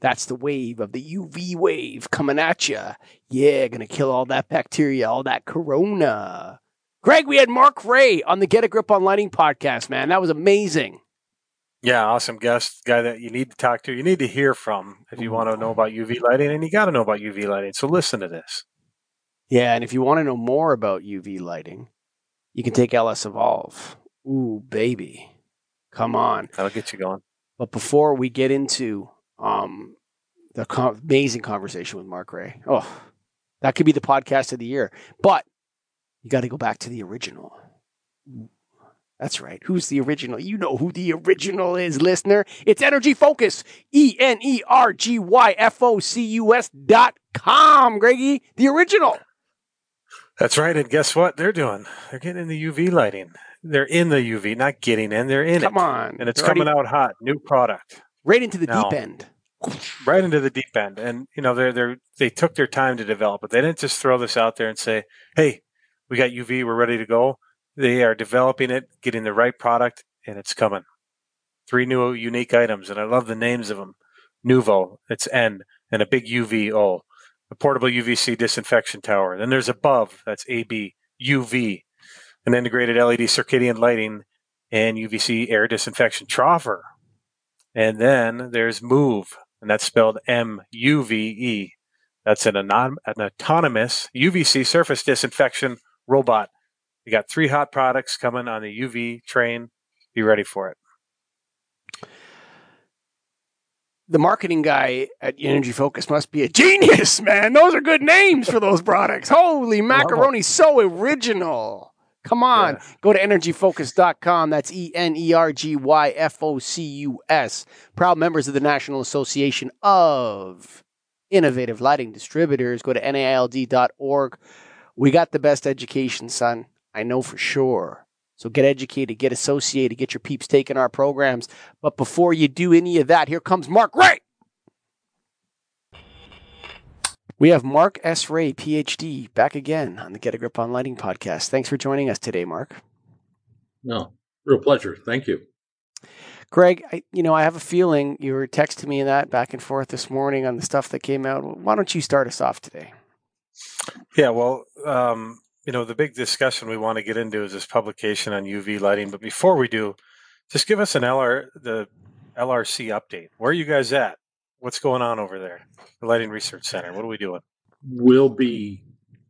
That's the wave of the UV wave coming at you. Yeah, gonna kill all that bacteria, all that corona. Greg, we had Mark Rea on the Get a Grip on Lighting podcast, man. That was amazing. Yeah, awesome guest, guy that you need to talk to, you need to hear from if you want to know about UV lighting, and you got to know about UV lighting. So listen to this. Yeah, and if you want to know more about UV lighting, you can take LS Evolve. Ooh, baby. Come on. That'll get you going. But before we get into um, the co- amazing conversation with Mark Rea, oh, that could be the podcast of the year. But you got to go back to the original. That's right. Who's the original? You know who the original is, listener. It's Energy Focus. E N E R G Y F O C U S dot com, Greggy. The original. That's right. And guess what they're doing? They're getting in the UV lighting. They're in the UV, not getting in. They're in Come it. Come on. And it's They're already coming out hot. New product. Right into the Now- deep end. right into the deep end. And you know, they're they they took their time to develop it. They didn't just throw this out there and say, "Hey, we got UV, we're ready to go." They are developing it, getting the right product, and it's coming. Three new unique items, and I love the names of them. Nuvo, it's N, and a big UV a portable UVC disinfection tower. Then there's above, that's AB, UV, an integrated LED circadian lighting, and UVC air disinfection troffer. And then there's Move, and that's spelled M U V E. That's an, anon- an autonomous UVC surface disinfection robot. You got three hot products coming on the UV train. Be ready for it. The marketing guy at Energy Focus must be a genius, man. Those are good names for those products. Holy macaroni, so original. Come on. Yeah. Go to energyfocus.com. That's E N E R G Y F O C U S. Proud members of the National Association of Innovative Lighting Distributors. Go to NAILD.org. We got the best education, son. I know for sure. So get educated, get associated, get your peeps taking our programs. But before you do any of that, here comes Mark Rea. We have Mark S. Rea, PhD, back again on the Get a Grip on Lighting podcast. Thanks for joining us today, Mark. No, real pleasure. Thank you. Greg, I, you know, I have a feeling you were texting me in that back and forth this morning on the stuff that came out. Why don't you start us off today? Yeah, well, um, you know, the big discussion we want to get into is this publication on UV lighting. But before we do, just give us an LR the LRC update. Where are you guys at? What's going on over there? The Lighting Research Center. What are we doing? We'll be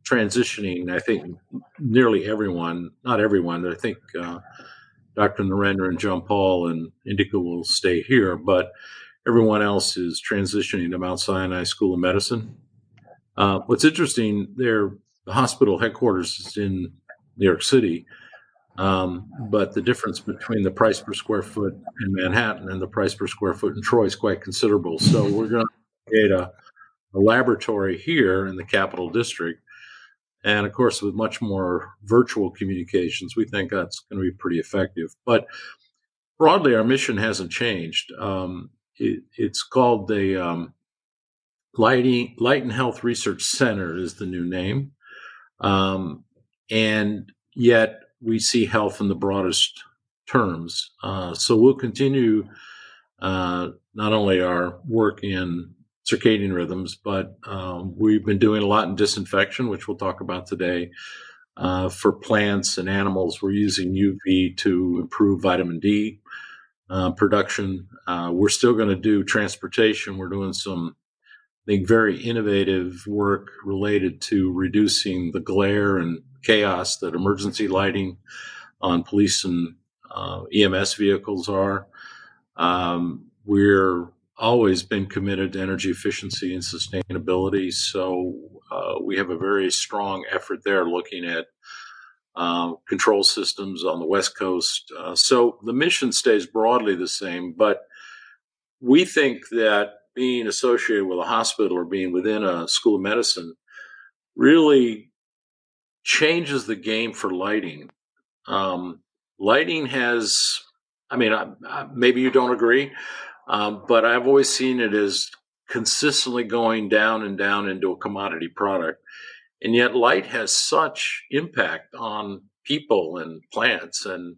transitioning, I think, nearly everyone, not everyone, I think uh, Dr. Narendran and John Paul and Indika will stay here, but everyone else is transitioning to Mount Sinai School of Medicine. Uh, what's interesting, their the hospital headquarters is in New York City, um, but the difference between the price per square foot in Manhattan and the price per square foot in Troy is quite considerable. So we're going to create a, a laboratory here in the capital district. And of course, with much more virtual communications, we think that's going to be pretty effective. But broadly, our mission hasn't changed. Um, it, it's called the um, Lighting, Light and Health Research Center is the new name. Um, and yet we see health in the broadest terms. Uh, so we'll continue uh, not only our work in circadian rhythms, but um, we've been doing a lot in disinfection, which we'll talk about today. Uh, for plants and animals, we're using UV to improve vitamin D uh, production. Uh, we're still going to do transportation. We're doing some, think, very innovative work related to reducing the glare and chaos that emergency lighting on police and uh, EMS vehicles are. Um, we're always been committed to energy efficiency and sustainability. So uh, we have a very strong effort there looking at uh, control systems on the West Coast. Uh, so the mission stays broadly the same, but we think that being associated with a hospital or being within a school of medicine really changes the game for lighting. Um, lighting has, I mean, I, I, maybe you don't agree, um, but I've always seen it as consistently going down and down into a commodity product. And yet, light has such impact on people and plants. And,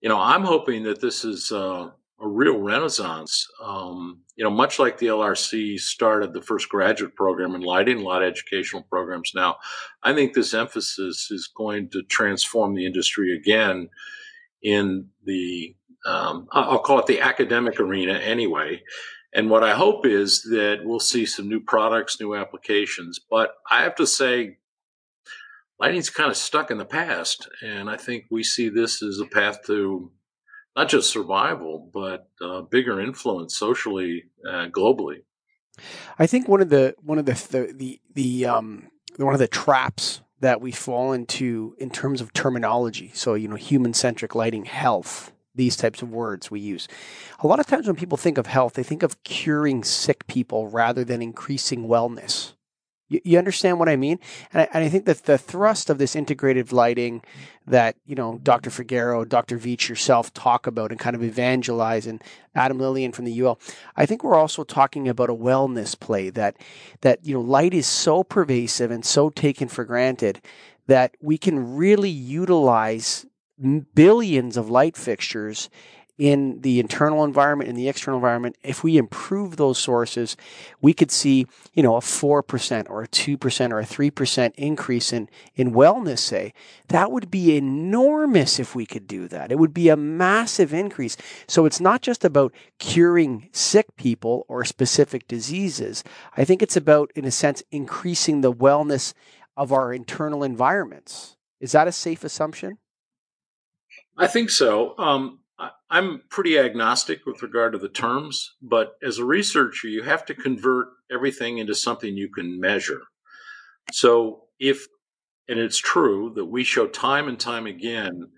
you know, I'm hoping that this is uh, a real renaissance. Um, you know, much like the LRC started the first graduate program in lighting, a lot of educational programs now. I think this emphasis is going to transform the industry again in the, um, I'll call it the academic arena anyway. And what I hope is that we'll see some new products, new applications. But I have to say, lighting's kind of stuck in the past. And I think we see this as a path to not just survival, but uh, bigger influence socially, globally. I think one of the one of the the the, the um, one of the traps that we fall into in terms of terminology. So you know, human centric lighting, health, these types of words we use. A lot of times when people think of health, they think of curing sick people rather than increasing wellness. You, you understand what I mean? And I, and I, think that the thrust of this integrative lighting that, you know, Dr. Figueiro, Dr. Veitch yourself talk about and kind of evangelize and Adam Lillian from the UL, I think we're also talking about a wellness play that, that, you know, light is so pervasive and so taken for granted that we can really utilize billions of light fixtures in the internal environment and the external environment, if we improve those sources, we could see, you know, a 4% or a 2% or a 3% increase in, in wellness, say. That would be enormous if we could do that. It would be a massive increase. So it's not just about curing sick people or specific diseases. I think it's about, in a sense, increasing the wellness of our internal environments. Is that a safe assumption? I think so. Um, I'm pretty agnostic with regard to the terms, but as a researcher, you have to convert everything into something you can measure. So if, and it's true that we show time and time again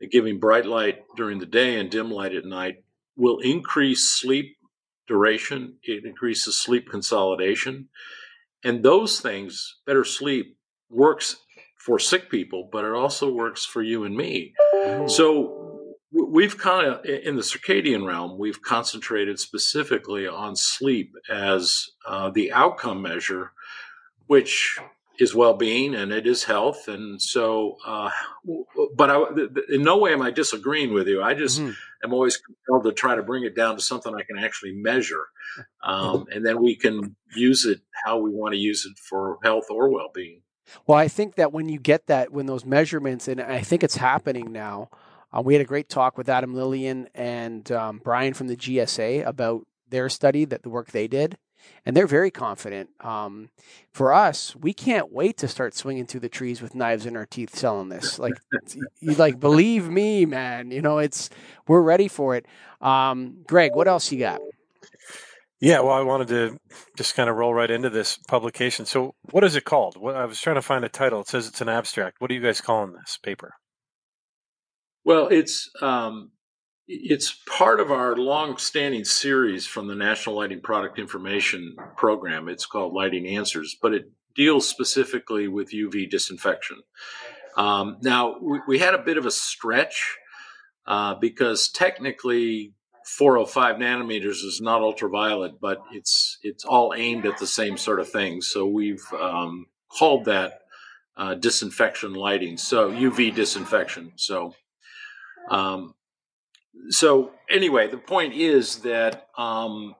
that giving bright light during the day and dim light at night will increase sleep duration, it increases sleep consolidation. And those things, better sleep, works for sick people, but it also works for you and me. Mm. So we've kind of in the circadian realm we've concentrated specifically on sleep as uh, the outcome measure which is well-being and it is health. And so uh, but I, in no way am i disagreeing with you. I just mm-hmm. am always compelled to try to bring it down to something i can actually measure um, and then we can use it how we want to use it for health or well-being. Well i think that when you get that when those measurements and i think it's happening now uh, we had a great talk with Adam Lillian and um, Brian from the GSA about their study, that the work they did, and they're very confident. Um, for us, we can't wait to start swinging through the trees with knives in our teeth selling this. Like, you like believe me, man. You know, it's we're ready for it. Um, Greg, what else you got? Yeah, well, I wanted to just kind of roll right into this publication. So, what is it called? What, I was trying to find a title. It says it's an abstract. What are you guys calling this paper? Well, it's um, it's part of our long-standing series from the National Lighting Product Information Program. It's called Lighting Answers, but it deals specifically with UV disinfection. Um, now, we, we, had a bit of a stretch uh, because technically 405 nanometers is not ultraviolet, but it's it's all aimed at the same sort of thing. So we've um, called that uh, disinfection lighting, so UV disinfection. So um, so anyway, the point is that um,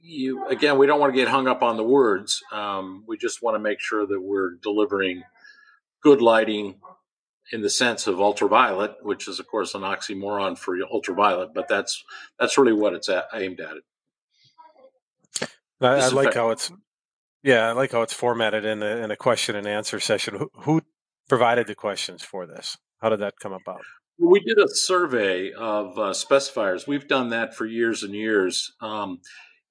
you again, we don't want to get hung up on the words. Um, we just want to make sure that we're delivering good lighting in the sense of ultraviolet, which is of course an oxymoron for ultraviolet, but that's that's really what it's at, aimed at. It. I, I like how it's yeah, I like how it's formatted in a, in a question and answer session. Who, who provided the questions for this? How did that come about? We did a survey of uh, specifiers. We've done that for years and years. Um,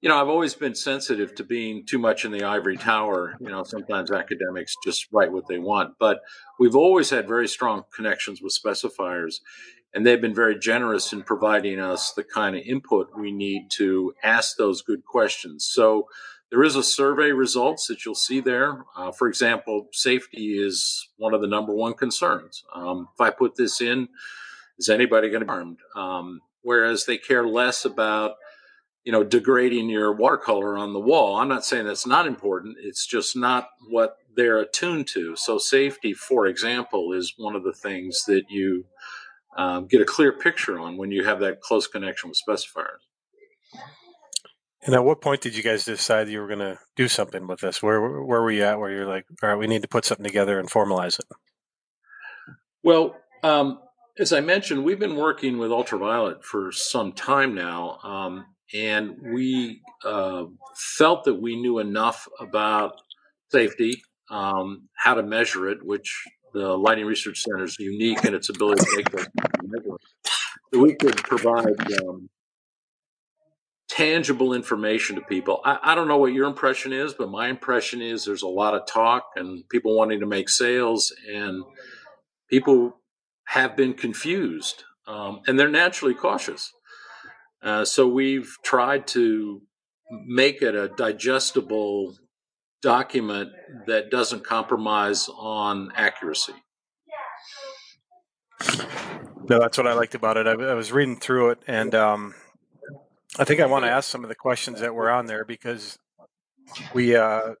you know, I've always been sensitive to being too much in the ivory tower. You know, sometimes academics just write what they want, but we've always had very strong connections with specifiers, and they've been very generous in providing us the kind of input we need to ask those good questions. So there is a survey results that you'll see there. Uh, for example, safety is one of the number one concerns. Um, if I put this in, is anybody going to be harmed? Um, whereas they care less about, you know, degrading your watercolor on the wall. I'm not saying that's not important. It's just not what they're attuned to. So safety, for example, is one of the things that you um, get a clear picture on when you have that close connection with specifiers. And at what point did you guys decide you were going to do something with this? Where where were you at? Where you're like, all right, we need to put something together and formalize it. Well, um, as I mentioned, we've been working with ultraviolet for some time now, um, and we uh, felt that we knew enough about safety, um, how to measure it, which the Lighting Research Center is unique in its ability to make those measurements. So we could provide um, tangible information to people. I, I, don't know what your impression is, but my impression is there's a lot of talk and people wanting to make sales, and people have been confused, um, and they're naturally cautious. Uh, so we've tried to make it a digestible document that doesn't compromise on accuracy. No, that's what I liked about it. I, I was reading through it, and um, I think I want to ask some of the questions that were on there because we, uh,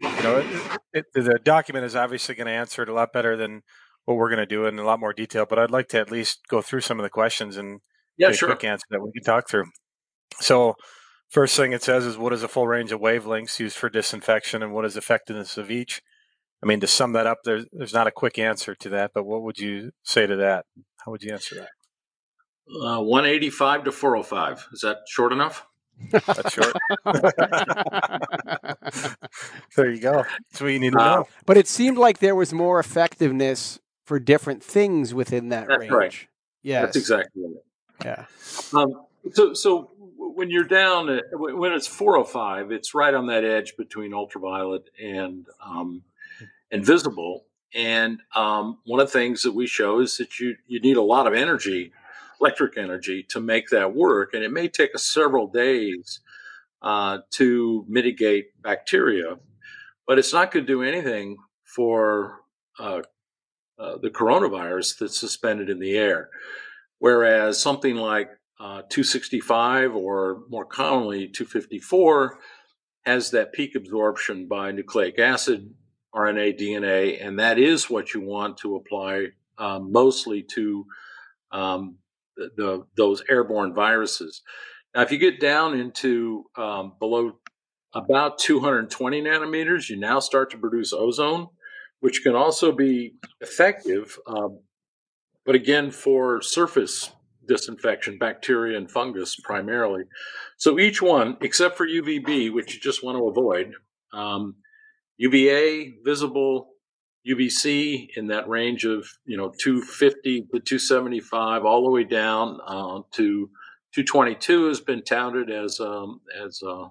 you know, it, it, the document is obviously going to answer it a lot better than what we're going to do in a lot more detail. But I'd like to at least go through some of the questions and yeah, get sure. a quick answer that we can talk through. So, first thing it says is what is a full range of wavelengths used for disinfection, and what is effectiveness of each? I mean, to sum that up, there's there's not a quick answer to that, but what would you say to that? How would you answer that? Uh, 185 to 405. Is that short enough? That's short. there you go. That's what you need to Uh, know. but it seemed like there was more effectiveness for different things within that That's range. right. Yes. That's exactly it. Yeah. Um, so, so when you're down, at, when it's 405, it's right on that edge between ultraviolet and um, and visible. And um, one of the things that we show is that you you need a lot of energy, electric energy, to make that work, and it may take us several days uh, to mitigate bacteria, but it's not going to do anything for uh, uh, the coronavirus that's suspended in the air. Whereas something like uh, 265 or more commonly 254 has that peak absorption by nucleic acid, RNA, DNA, and that is what you want to apply um, mostly to um, the, those airborne viruses. Now, if you get down into um, below about 220 nanometers, you now start to produce ozone, which can also be effective, um, but again, for surface disinfection, bacteria and fungus primarily. So each one, except for UVB, which you just want to avoid, um, UVA, visible, UVC in that range of you know 250 to 275, all the way down uh, to 222 has been touted as um, as a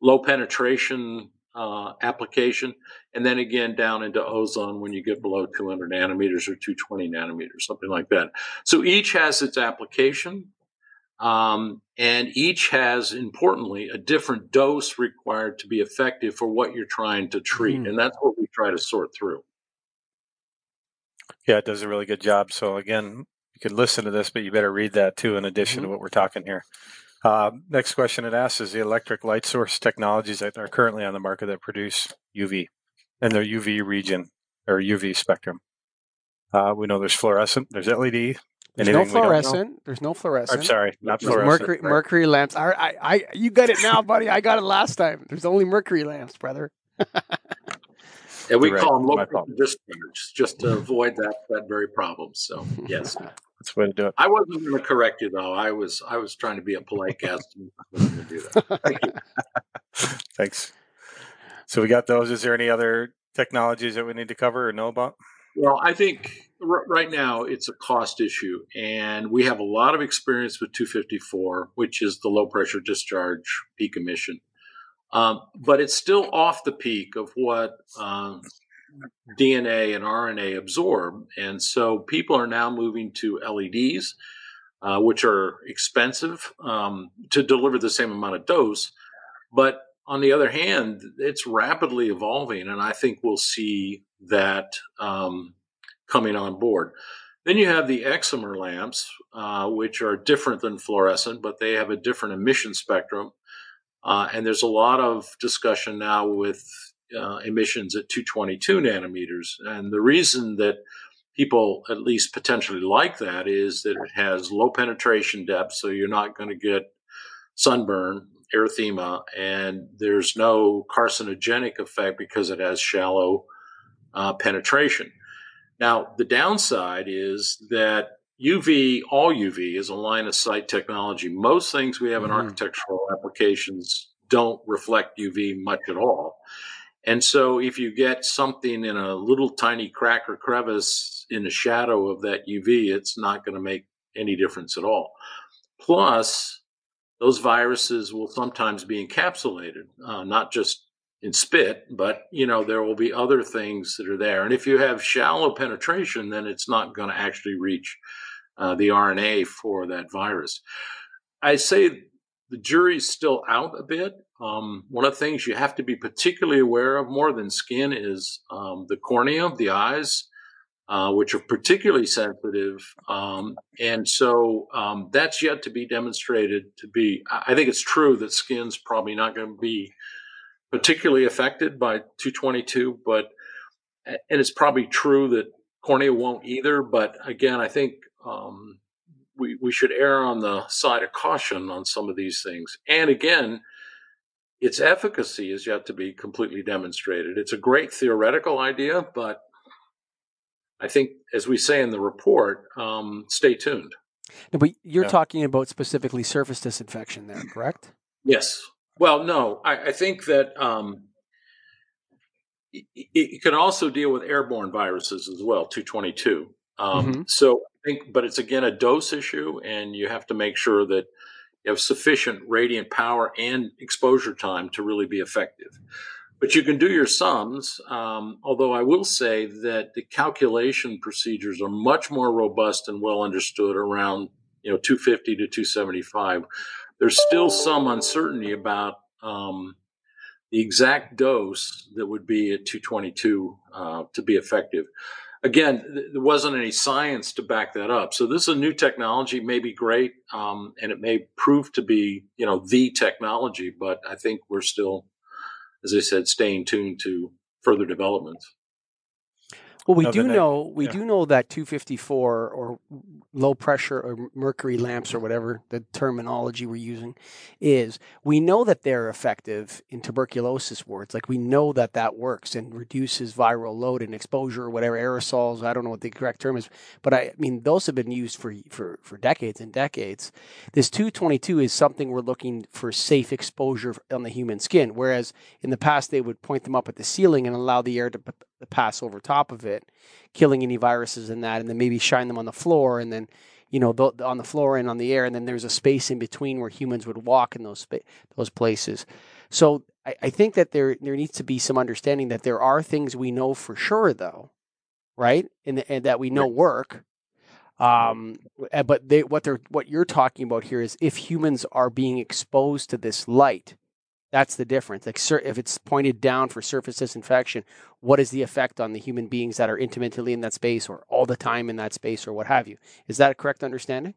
low penetration uh, application, and then again down into ozone when you get below 200 nanometers or 220 nanometers, something like that. So each has its application, um, and each has, importantly, a different dose required to be effective for what you're trying to treat, Mhm. and that's what we try to sort through. Yeah, it does a really good job. So again, you could listen to this, but you better read that too, in addition to what we're talking here. Uh, next question it asks is the electric light source technologies that are currently on the market that produce UV and their UV region or UV spectrum. Uh, we know there's fluorescent, there's LED. There's no we don't know? fluorescent. There's no fluorescent. I'm sorry, not There's fluorescent. mercury mercury lamps. I, I, I, you got it now, buddy. I got it last time. There's only mercury lamps, brother. And we call them local discharge just to avoid that that very problem. So yes, That's the way to do it. I wasn't going to correct you though. I was I was trying to be a polite guest. I going to do that. Thank you. Thanks. So we got those. Is there any other technologies that we need to cover or know about? Well, I think r- right now it's a cost issue, and we have a lot of experience with 254, which is the low pressure discharge peak emission. Um, but it's still off the peak of what um, DNA and RNA absorb. And so people are now moving to LEDs, uh, which are expensive um, to deliver the same amount of dose. But on the other hand, it's rapidly evolving, and I think we'll see that um, coming on board. Then you have the excimer lamps, uh, which are different than fluorescent, but they have a different emission spectrum. Uh, and there's a lot of discussion now with uh, emissions at 222 nanometers. And the reason that people at least potentially like that is that it has low penetration depth, so you're not going to get sunburn, erythema, and there's no carcinogenic effect because it has shallow uh, penetration. Now, the downside is that UV, all UV, is a line of sight technology. Most things we have in mm-hmm. architectural applications don't reflect UV much at all. And so if you get something in a little tiny crack or crevice in the shadow of that UV, it's not going to make any difference at all. Plus, those viruses will sometimes be encapsulated, uh, not just in spit, but you know there will be other things that are there. And if you have shallow penetration, then it's not going to actually reach uh, the RNA for that virus. I say the jury's still out a bit. Um, one of the things you have to be particularly aware of more than skin is um, the cornea, the eyes, uh, which are particularly sensitive. Um, and so um, that's yet to be demonstrated to be. I think it's true that skin's probably not going to be particularly affected by 222, but and it's probably true that cornea won't either. But again, I think um, we, we should err on the side of caution on some of these things. And again, its efficacy is yet to be completely demonstrated. It's a great theoretical idea, but I think, as we say in the report, um, stay tuned. No, but you're yeah. talking about specifically surface disinfection there, correct? Yes. Well, no, I, I think that um, it, it, can also deal with airborne viruses as well, 222. Um, mm-hmm. So I think, but it's again a dose issue, and you have to make sure that you have sufficient radiant power and exposure time to really be effective. But you can do your sums, um, although I will say that the calculation procedures are much more robust and well understood around you know 250 to 275. There's still some uncertainty about um, the exact dose that would be at 222 uh, to be effective again, there wasn't any science to back that up. So this is a new technology, may be great, um, and it may prove to be, you know, the technology. But I think we're still, as I said, staying tuned to further developments. Well, we do know we yeah. do know that 254 or low pressure or mercury lamps or whatever the terminology we're using is. We know that they're effective in tuberculosis wards. Like we know that that works and reduces viral load and exposure or whatever aerosols. I don't know what the correct term is, but I, I mean those have been used for for for decades and decades. This 222 is something we're looking for safe exposure on the human skin, whereas in the past they would point them up at the ceiling and allow the air to pass over top of it, killing any viruses in that, and then maybe shine them on the floor, and then you know the, on the floor and on the air, and then there's a space in between where humans would walk in those spa- those places. So I, I think that there there needs to be some understanding that there are things we know for sure, though, right, and, and that we know work. Um, eh, but they, what they're what you're talking about here is if humans are being exposed to this light, that's the difference. Like, if it's pointed down for surface disinfection, what is the effect on the human beings that are intimately in that space or all the time in that space or what have you? Is that a correct understanding?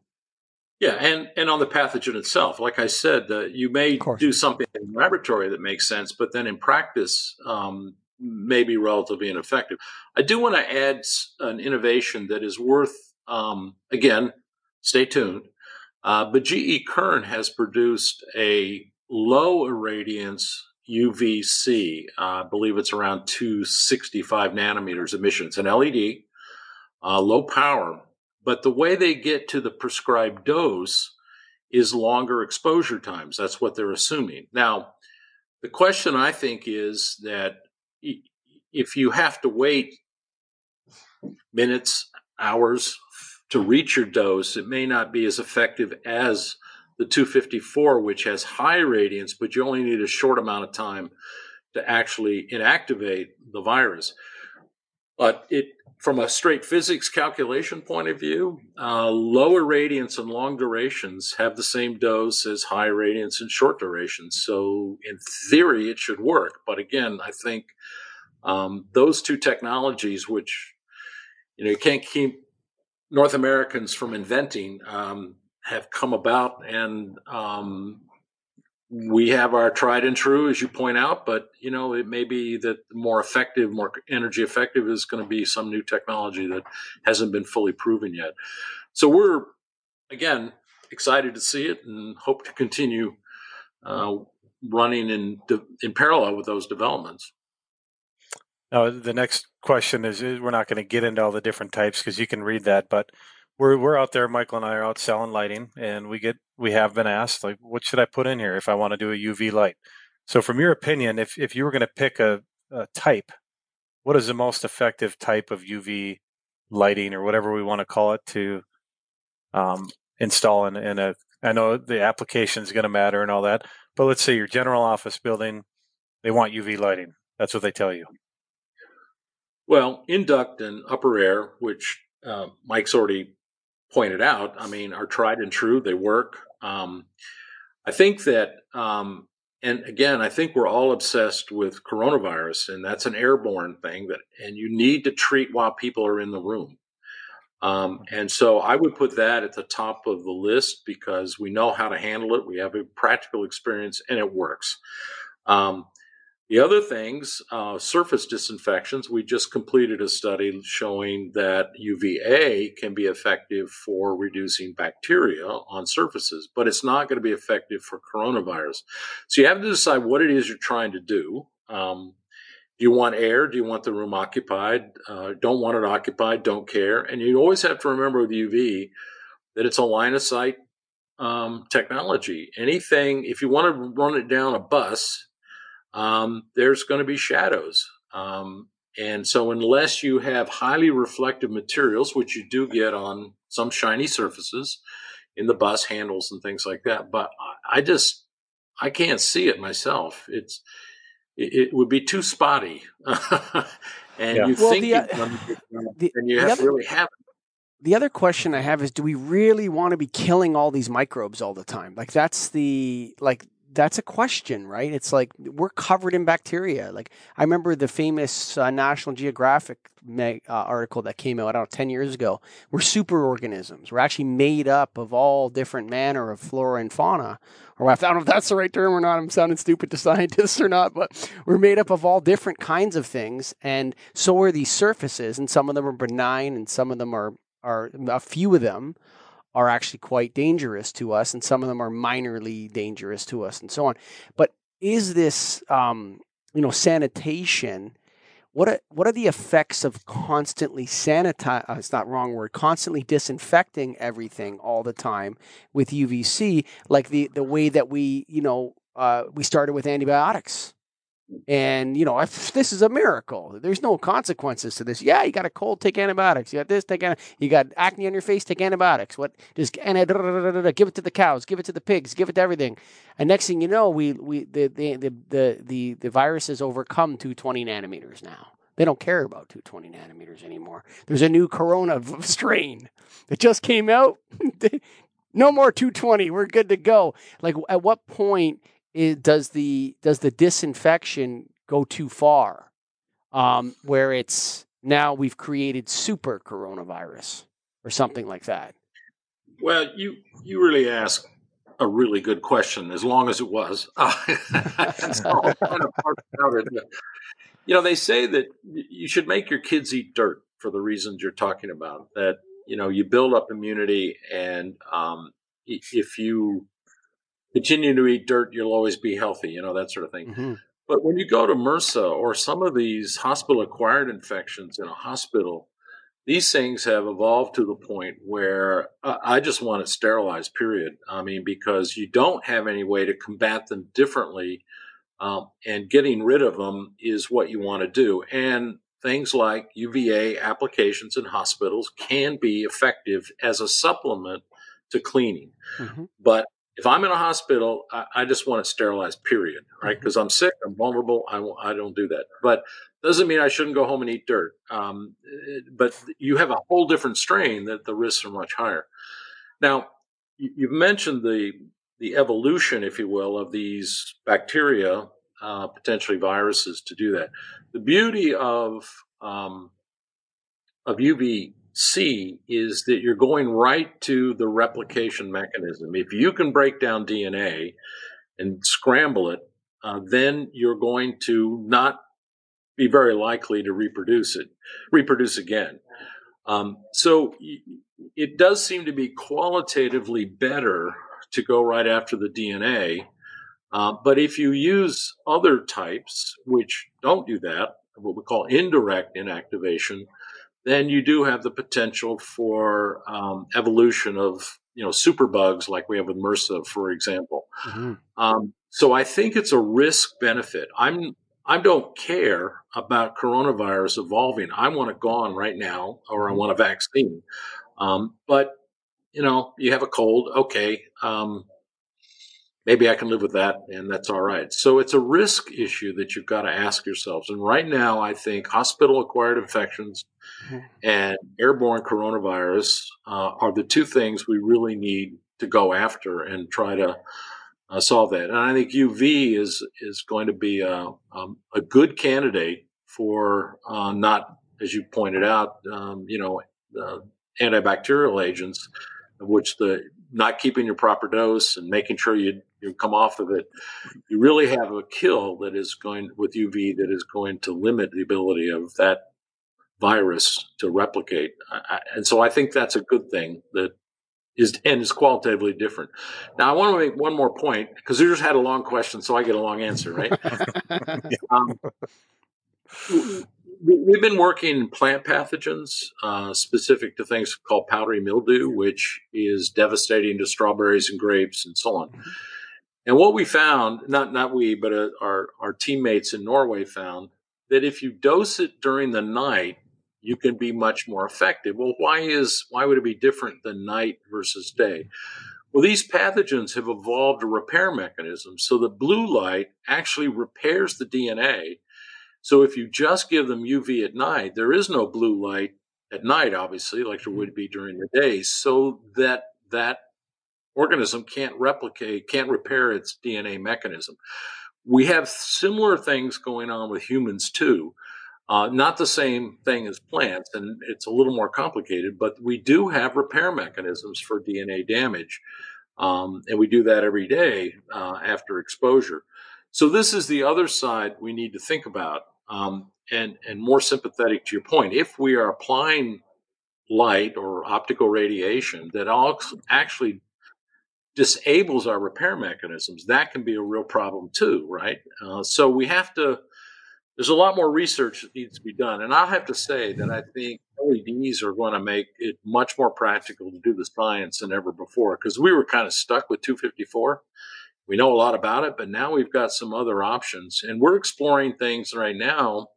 Yeah, and and on the pathogen itself, like I said, uh, you may do something in the laboratory that makes sense, but then in practice, um, may be relatively ineffective. I do want to add an innovation that is worth, um, again, stay tuned. Uh, but GE Current has produced a low irradiance UVC, I believe it's around 265 nanometers emissions, an LED, uh, low power. But the way they get to the prescribed dose is longer exposure times. That's what they're assuming. Now, the question I think is that if you have to wait minutes, hours to reach your dose, it may not be as effective as the 254, which has high radiance, but you only need a short amount of time to actually inactivate the virus. But it, from a straight physics calculation point of view, uh, lower radiance and long durations have the same dose as high radiance and short durations. So, in theory, it should work. But again, I think um, those two technologies, which you know, you can't keep North Americans from inventing. Um, have come about and um, we have our tried and true, as you point out, but you know, it may be that more effective, more energy effective is going to be some new technology that hasn't been fully proven yet. So we're again excited to see it and hope to continue uh, running in in parallel with those developments. Now, the next question is, is we're not going to get into all the different types because you can read that, but we're we're out there. Michael and I are out selling lighting, and we get we have been asked like, what should I put in here if I want to do a UV light? So, from your opinion, if if you were going to pick a, a type, what is the most effective type of UV lighting or whatever we want to call it to um, install in, in a? I know the application is going to matter and all that, but let's say your general office building, they want UV lighting. That's what they tell you. Well, induct and upper air, which uh, Mike's already pointed out, I mean, are tried and true. They work. Um, I think that, um, and again, I think we're all obsessed with coronavirus, and that's an airborne thing that, and you need to treat while people are in the room. Um, and so I would put that at the top of the list because we know how to handle it. We have a practical experience and it works. Um, the other things, uh, surface disinfections, we just completed a study showing that UVA can be effective for reducing bacteria on surfaces, but it's not going to be effective for coronavirus. So you have to decide what it is you're trying to do. Um, do you want air? Do you want the room occupied? Uh, don't want it occupied, don't care. And you always have to remember with UV that it's a line of sight um, technology. Anything, if you want to run it down a bus, um, there's going to be shadows. Um, and so, unless you have highly reflective materials, which you do get on some shiny surfaces in the bus handles and things like that, but I just I can't see it myself. It's it, it would be too spotty, and yeah. you well, think the, you the, and you have other, really have it. the other question I have is do we really want to be killing all these microbes all the time? Like that's the like that's a question, right? It's like we're covered in bacteria. Like I remember the famous uh, National Geographic uh, article that came out, I don't know, 10 years ago. We're superorganisms. We're actually made up of all different manner of flora and fauna. Or I don't know if that's the right term or not. I'm sounding stupid to scientists or not, but we're made up of all different kinds of things. And so are these surfaces. And some of them are benign and some of them are, are a few of them are actually quite dangerous to us, and some of them are minorly dangerous to us, and so on. But is this, um, you know, sanitation? What are, what are the effects of constantly sanitize? Uh, it's not wrong word. Constantly disinfecting everything all the time with UVC, like the the way that we, you know, uh, we started with antibiotics and you know, if this is a miracle. There's no consequences to this. Yeah, you got a cold, take antibiotics. You got this, take antibiotics. you got acne on your face, take antibiotics. What? Just and give it to the cows, give it to the pigs, give it to everything. And next thing you know, we we the the the the the, the virus has overcome 220 nanometers now. They don't care about 220 nanometers anymore. There's a new corona strain that just came out. no more 220. We're good to go. Like, at what point does the does the disinfection go too far, um, where it's now we've created super coronavirus or something like that? Well, you you really ask a really good question. As long as it was, you know, they say that you should make your kids eat dirt for the reasons you're talking about. That you know you build up immunity, and um, if you continue to eat dirt, you'll always be healthy, you know, that sort of thing. Mm-hmm. But when you go to MRSA or some of these hospital acquired infections in a hospital, these things have evolved to the point where I just want it sterilized, period. I mean, because you don't have any way to combat them differently. Um, and getting rid of them is what you want to do. And things like UVA applications in hospitals can be effective as a supplement to cleaning. Mm-hmm. But if I'm in a hospital, I, I just want it sterilized, period, right? Because mm-hmm. I'm sick, I'm vulnerable, I, I don't do that. But doesn't mean I shouldn't go home and eat dirt. Um, but you have a whole different strain that the risks are much higher. Now, you've mentioned the the evolution, if you will, of these bacteria, uh, potentially viruses, to do that. The beauty of um, of UV C is that you're going right to the replication mechanism. If you can break down DNA, and scramble it, uh, then you're going to not be very likely to reproduce it, reproduce again. Um, so it does seem to be qualitatively better to go right after the DNA. Uh, but if you use other types, which don't do that, what we call indirect inactivation, then you do have the potential for um, evolution of you know superbugs like we have with MRSA, for example. Mm-hmm. Um, so I think it's a risk benefit. I'm I don't care about coronavirus evolving. I want it gone right now, or I mm-hmm. want a vaccine. Um, but you know, you have a cold, okay. Um, maybe I can live with that, and that's all right. So it's a risk issue that you've got to ask yourselves. And right now, I think hospital-acquired infections mm-hmm. And airborne coronavirus uh, are the two things we really need to go after and try to uh, solve that. And I think UV is is going to be a, um, a good candidate for uh, not, as you pointed out, um, you know, antibacterial agents, which the not keeping your proper dose and making sure you you come off of it, you really have a kill that is going with UV that is going to limit the ability of that virus to replicate. And so I think that's a good thing that is and is qualitatively different. Now, I want to make one more point because you just had a long question, so I get a long answer, right? um, we've been working plant pathogens uh, specific to things called powdery mildew, which is devastating to strawberries and grapes and so on. Mm-hmm. And what we found, not not we, but uh, our our teammates in Norway found that if you dose it during the night, you can be much more effective. Well, why is why would it be different than night versus day? Well, these pathogens have evolved a repair mechanism. So the blue light actually repairs the DNA. So if you just give them UV at night, there is no blue light at night, obviously, like there mm-hmm. would be during the day. So that that organism can't replicate, can't repair its DNA mechanism. We have similar things going on with humans too. Uh, not the same thing as plants, and it's a little more complicated, but we do have repair mechanisms for DNA damage. Um, and we do that every day uh, after exposure. So, this is the other side we need to think about, um, and, and more sympathetic to your point. If we are applying light or optical radiation that actually disables our repair mechanisms, that can be a real problem too, right? Uh, so, we have to there's a lot more research that needs to be done. And I have to say that I think LEDs are going to make it much more practical to do the science than ever before because we were kind of stuck with 254. We know a lot about it, but now we've got some other options. And we're exploring things right now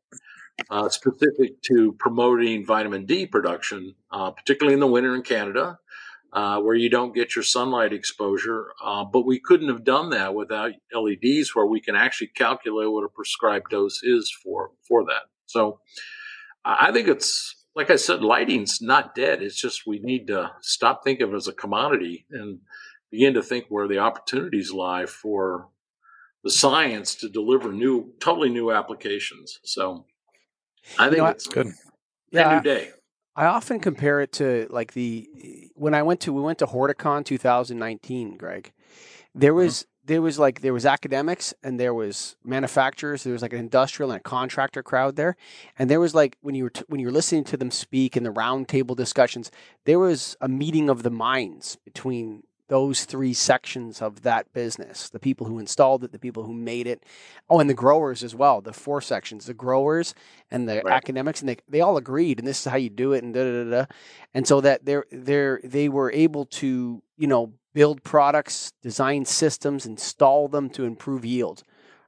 uh, specific to promoting vitamin D production, uh, particularly in the winter in Canada uh, where you don't get your sunlight exposure. Uh, but we couldn't have done that without LEDs, where we can actually calculate what a prescribed dose is for for that. So I think it's like I said, lighting's not dead. It's just we need to stop thinking of it as a commodity and begin to think where the opportunities lie for the science to deliver new, totally new applications. So I think you know, it's good. Yeah, new day. I often compare it to like the when I went to we went to Horticon 2019, Greg. There uh-huh. was there was like there was academics and there was manufacturers. There was like an industrial and a contractor crowd there, and there was like when you were t- when you were listening to them speak in the roundtable discussions, there was a meeting of the minds between those three sections of that business the people who installed it the people who made it oh and the growers as well the four sections the growers and the right. academics and they, they all agreed and this is how you do it and da da da, da. and so that they're they're they were able to you know build products design systems install them to improve yield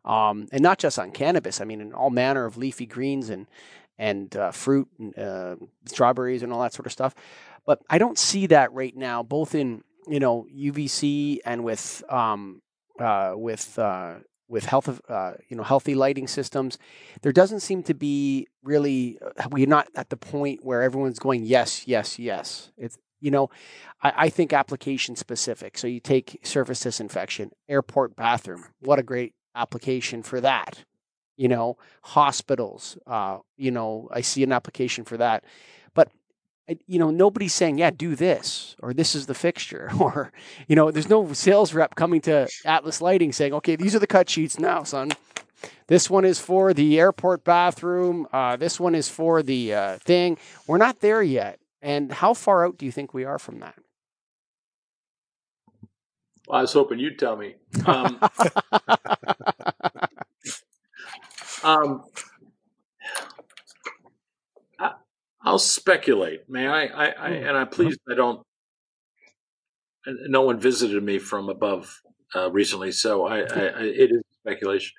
um, and not just on cannabis i mean in all manner of leafy greens and and uh, fruit and uh, strawberries and all that sort of stuff but i don't see that right now both in you know UVC and with um, uh, with uh, with health uh, you know healthy lighting systems, there doesn't seem to be really uh, we're not at the point where everyone's going yes yes yes. It's you know I, I think application specific. So you take surface disinfection, airport bathroom. What a great application for that. You know hospitals. Uh, you know I see an application for that, you know, nobody's saying, yeah, do this, or this is the fixture, or, you know, there's no sales rep coming to Atlas Lighting saying, okay, these are the cut sheets now, son. This one is for the airport bathroom. Uh, this one is for the uh, thing. We're not there yet. And how far out do you think we are from that? Well, I was hoping you'd tell me. Um, um, I, will speculate. May I? I, I and I'm pleased I don't. No one visited me from above uh, recently, so I, I, it is speculation.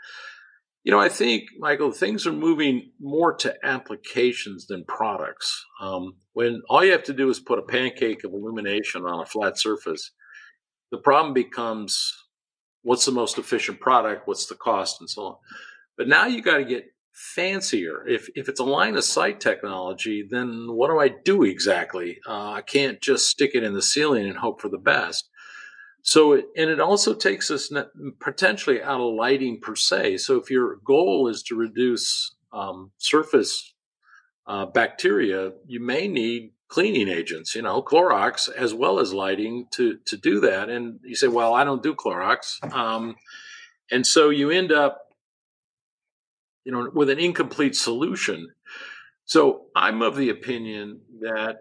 You know, I think, Michael, things are moving more to applications than products. Um, when all you have to do is put a pancake of illumination on a flat surface, the problem becomes what's the most efficient product, what's the cost, and so on. But now you got to get fancier. If if it's a line of sight technology, then what do I do exactly? Uh, I can't just stick it in the ceiling and hope for the best. So, it, and it also takes us potentially out of lighting per se. So, if your goal is to reduce um, surface uh, bacteria, you may need cleaning agents, you know, Clorox as well as lighting to to do that. And you say, well, I don't do Clorox, um, and so you end up, you know, with an incomplete solution. So I'm of the opinion that,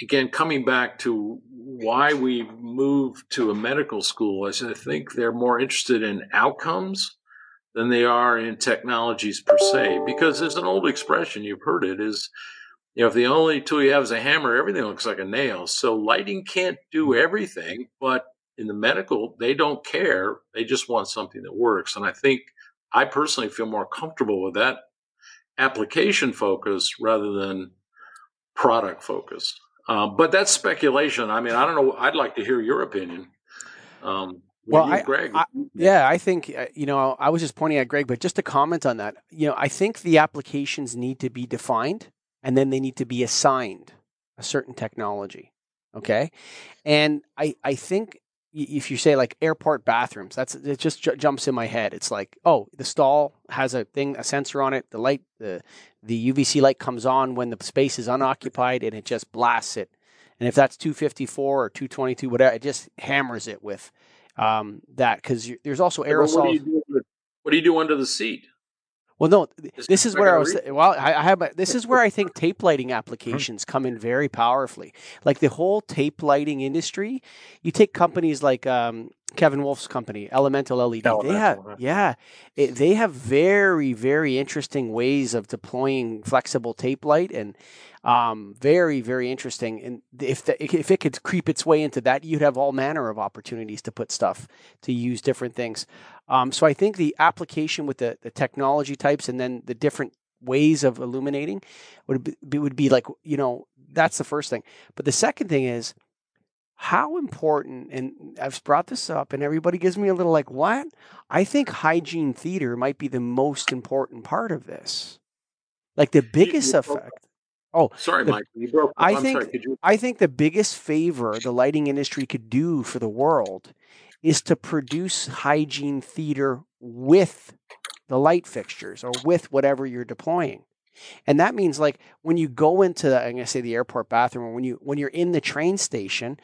again, coming back to why we moved to a medical school, is I think they're more interested in outcomes than they are in technologies per se. Because there's an old expression, you've heard it, is you know, if the only tool you have is a hammer, everything looks like a nail. So lighting can't do mm-hmm. everything, but in the medical, they don't care. They just want something that works. And I think I personally feel more comfortable with that application focus rather than product focus. Um, but that's speculation. I mean, I don't know. I'd like to hear your opinion. Um, well, you, I, Greg. I, yeah, I think uh, you know. I was just pointing at Greg, but just to comment on that, you know, I think the applications need to be defined and then they need to be assigned a certain technology. Okay. And I, I think if you say like airport bathrooms, that's it just j- jumps in my head. It's like, oh, the stall has a thing, a sensor on it. The light, the the UVC light comes on when the space is unoccupied, and it just blasts it. And if that's 254 or 222, whatever, it just hammers it with um, that because there's also aerosol. What do, do, what do you do under the seat? Well, no, this is where I was. Well, I, I have. This is where I think tape lighting applications come in very powerfully. Like the whole tape lighting industry, you take companies like um, Kevin Wolf's company, Elemental LED. Elemental, they have, yeah, it, they have very, very interesting ways of deploying flexible tape light, and um, very, very interesting. And if the, if it could creep its way into that, you'd have all manner of opportunities to put stuff to use different things. Um, so I think the application with the, the technology types and then the different ways of illuminating would be, would be like you know that's the first thing. But the second thing is how important and I've brought this up and everybody gives me a little like what? I think hygiene theater might be the most important part of this. Like the biggest effect. Oh, sorry, the, Mike. You broke. I I'm think sorry, you... I think the biggest favor the lighting industry could do for the world is to produce hygiene theater with the light fixtures or with whatever you're deploying. And that means like when you go into the, I'm going to say the airport bathroom or when you when you're in the train station,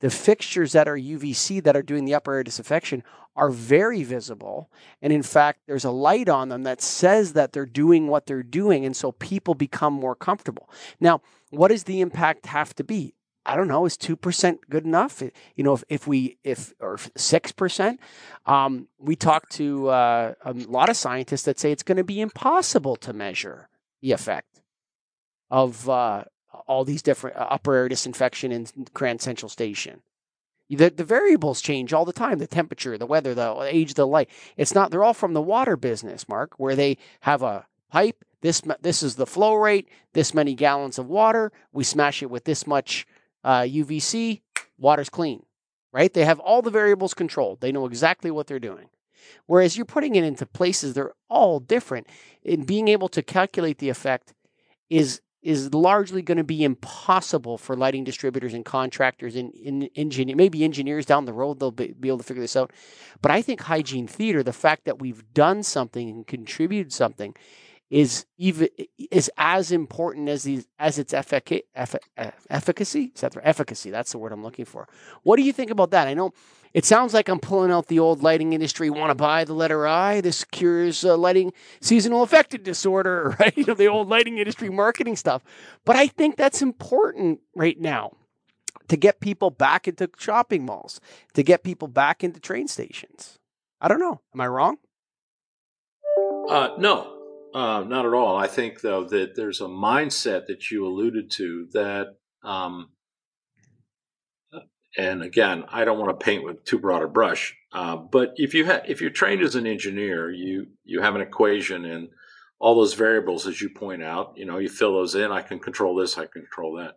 the fixtures that are UVC that are doing the upper air disinfection are very visible. And in fact, there's a light on them that says that they're doing what they're doing. And so people become more comfortable. Now, what does the impact have to be? I don't know, is 2% good enough? You know, if, if we, if, or 6%, um, we talk to uh, a lot of scientists that say it's going to be impossible to measure the effect of uh, all these different uh, upper air disinfection in Grand Central Station. The, the variables change all the time the temperature, the weather, the age of the light. It's not, they're all from the water business, Mark, where they have a pipe. This, this is the flow rate, this many gallons of water. We smash it with this much uh, UVC, water's clean, right? They have all the variables controlled. They know exactly what they're doing. Whereas you're putting it into places they're all different. And being able to calculate the effect is is largely going to be impossible for lighting distributors and contractors and, and maybe engineers down the road, they'll be, be, able to figure this out. But I think hygiene theater, the fact that we've done something and contributed something, is even is as important as these as its effic- efficacy. Is that the efficacy? That's the word I'm looking for. What do you think about that? I know it sounds like I'm pulling out the old lighting industry. Want to buy the letter I? This cures uh, lighting seasonal affected disorder, right? You know, the old lighting industry marketing stuff. But I think that's important right now to get people back into shopping malls, to get people back into train stations. I don't know. Am I wrong? Uh, no, uh, not at all. I think though that there's a mindset that you alluded to that, um, and again, I don't want to paint with too broad a brush. Uh, but if you ha- if you're trained as an engineer, you you have an equation and all those variables, as you point out, you know, you fill those in. I can control this. I can control that.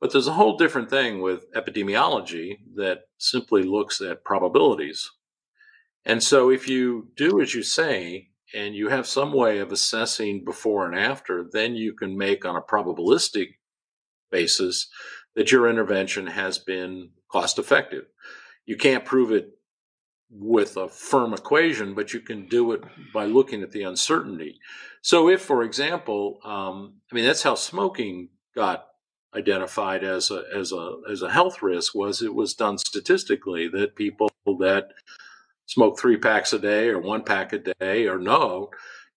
But there's a whole different thing with epidemiology that simply looks at probabilities. And so if you do as you say, and you have some way of assessing before and after, then you can make on a probabilistic basis that your intervention has been cost effective. You can't prove it with a firm equation, but you can do it by looking at the uncertainty. So, if, for example, um, I mean, that's how smoking got identified as a as a as a health risk was it was done statistically that people that smoke three packs a day or one pack a day or no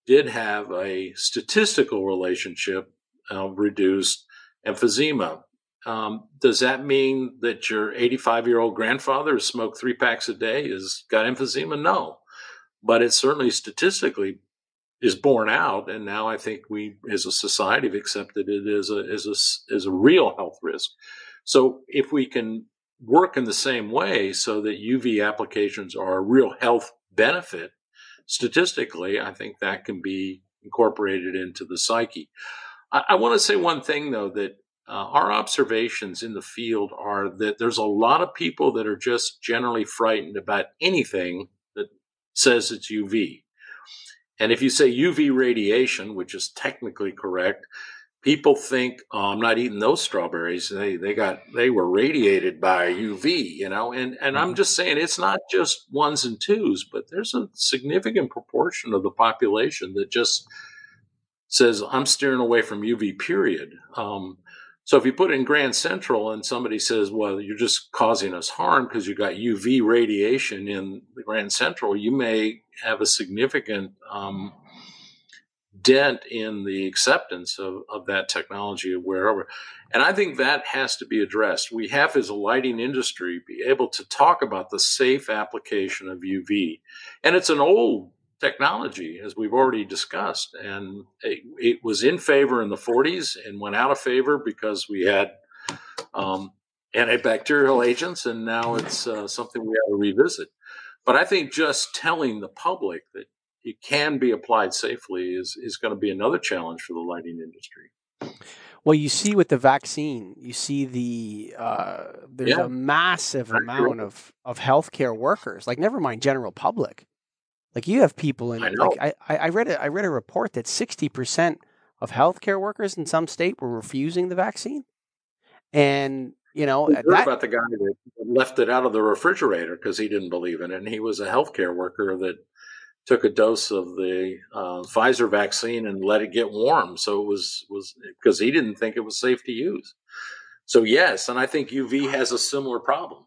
did have a statistical relationship uh, reduced emphysema. Um, does that mean that your 85 year old grandfather who smoked three packs a day has got emphysema? No, but it certainly statistically is borne out, and now I think we, as a society, have accepted it as a as a as a real health risk. So if we can work in the same way so that UV applications are a real health benefit, statistically, I think that can be incorporated into the psyche. I, I want to say one thing, though, that uh, our observations in the field are that there's a lot of people that are just generally frightened about anything that says it's UV. And if you say UV radiation, which is technically correct, people think, oh, I'm not eating those strawberries. They they got they were radiated by UV, you know. And and I'm mm-hmm. just saying it's not just ones and twos, but there's a significant proportion of the population that just says I'm steering away from UV. Period. Um, so if you put in Grand Central and somebody says, well, you're just causing us harm because you got UV radiation in the Grand Central, you may have a significant um, dent in the acceptance of, of that technology wherever. And I think that has to be addressed. We have, as a lighting industry, be able to talk about the safe application of UV. And it's an old technology, as we've already discussed. And it, it, was in favor in the 40s and went out of favor because we had um, antibacterial agents, and now it's uh, something we have to revisit. But I think just telling the public that it can be applied safely is, is going to be another challenge for the lighting industry. Well, you see with the vaccine, you see the uh, there's yeah. a massive amount of of healthcare workers, like never mind general public, like you have people in. I like I, I read a, I read a report that sixty percent of healthcare workers in some state were refusing the vaccine, and you know heard that, about the guy that left it out of the refrigerator because he didn't believe in it, and he was a healthcare worker that took a dose of the uh, Pfizer vaccine and let it get warm, so it was was because he didn't think it was safe to use. So yes, and I think UV has a similar problem.